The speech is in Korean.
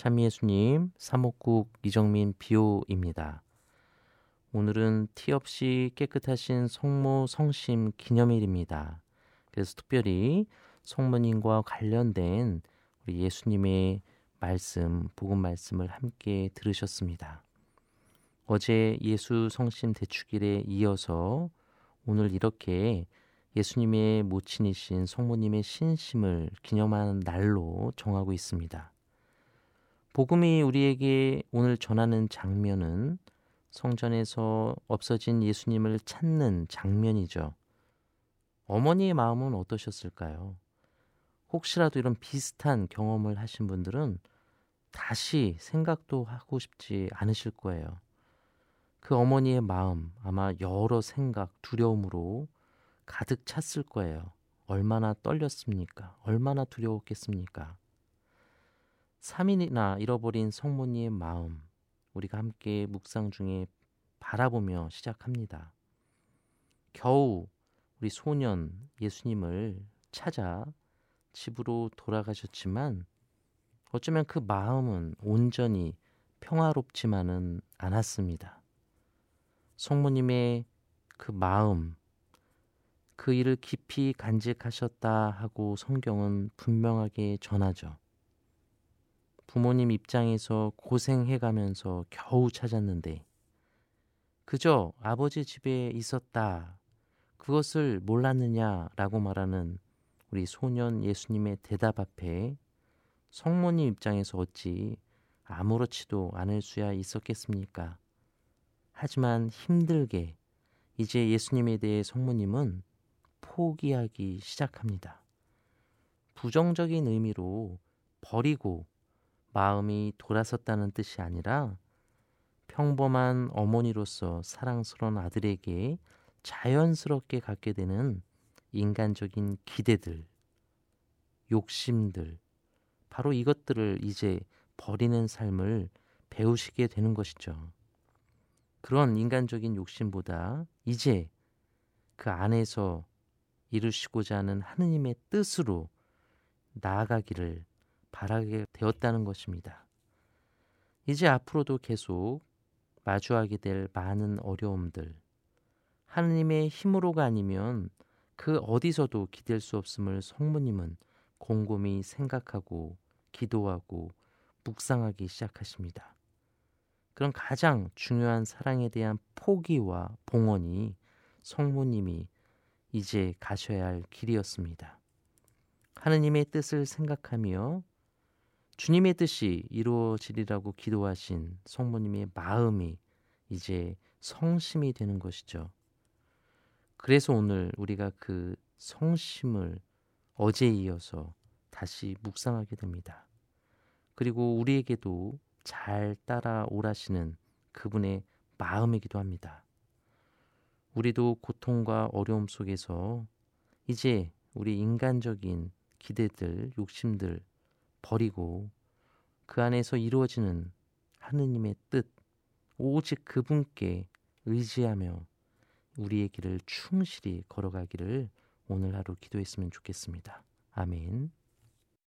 참미예수님, 사목국 이정민 비오입니다. 오늘은 티 없이 깨끗하신 성모 성심 기념일입니다. 그래서 특별히 성모님과 관련된 우리 예수님의 말씀, 복음 말씀을 함께 들으셨습니다. 어제 예수 성심 대축일에 이어서 오늘 이렇게 예수님의 모친이신 성모님의 신심을 기념하는 날로 정하고 있습니다. 복음이 우리에게 오늘 전하는 장면은 성전에서 없어진 예수님을 찾는 장면이죠. 어머니의 마음은 어떠셨을까요? 혹시라도 이런 비슷한 경험을 하신 분들은 다시 생각도 하고 싶지 않으실 거예요. 그 어머니의 마음 아마 여러 생각, 두려움으로 가득 찼을 거예요. 얼마나 떨렸습니까? 얼마나 두려웠겠습니까? 3일이나 잃어버린 성모님의 마음, 우리가 함께 묵상 중에 바라보며 시작합니다. 겨우 우리 소년 예수님을 찾아 집으로 돌아가셨지만 어쩌면 그 마음은 온전히 평화롭지만은 않았습니다. 성모님의 그 마음, 그 일을 깊이 간직하셨다 하고 성경은 분명하게 전하죠. 부모님 입장에서 고생해 가면서 겨우 찾았는데 그저 아버지 집에 있었다. 그것을 몰랐느냐라고 말하는 우리 소년 예수님의 대답 앞에 성모님 입장에서 어찌 아무렇지도 않을 수야 있었겠습니까? 하지만 힘들게 이제 예수님에 대해 성모님은 포기하기 시작합니다. 부정적인 의미로 버리고 마음이 돌아섰다는 뜻이 아니라 평범한 어머니로서 사랑스러운 아들에게 자연스럽게 갖게 되는 인간적인 기대들, 욕심들, 바로 이것들을 이제 버리는 삶을 배우시게 되는 것이죠. 그런 인간적인 욕심보다 이제 그 안에서 이루시고자 하는 하느님의 뜻으로 나아가기를 바라게 되었다는 것입니다. 이제 앞으로도 계속 마주하게 될 많은 어려움들, 하느님의 힘으로가 아니면 그 어디서도 기댈 수 없음을 성모님은 곰곰이 생각하고 기도하고 묵상하기 시작하십니다. 그런 가장 중요한 사랑에 대한 포기와 봉헌이 성모님이 이제 가셔야 할 길이었습니다. 하느님의 뜻을 생각하며 주님의 뜻이 이루어지리라고 기도하신 성모님의 마음이 이제 성심이 되는 것이죠. 그래서 오늘 우리가 그 성심을 어제에 이어서 다시 묵상하게 됩니다. 그리고 우리에게도 잘 따라오라시는 그분의 마음이기도 합니다. 우리도 고통과 어려움 속에서 이제 우리 인간적인 기대들, 욕심들 버리고 그 안에서 이루어지는 하느님의 뜻, 오직 그분께 의지하며 우리의 길을 충실히 걸어가기를 오늘 하루 기도했으면 좋겠습니다. 아멘.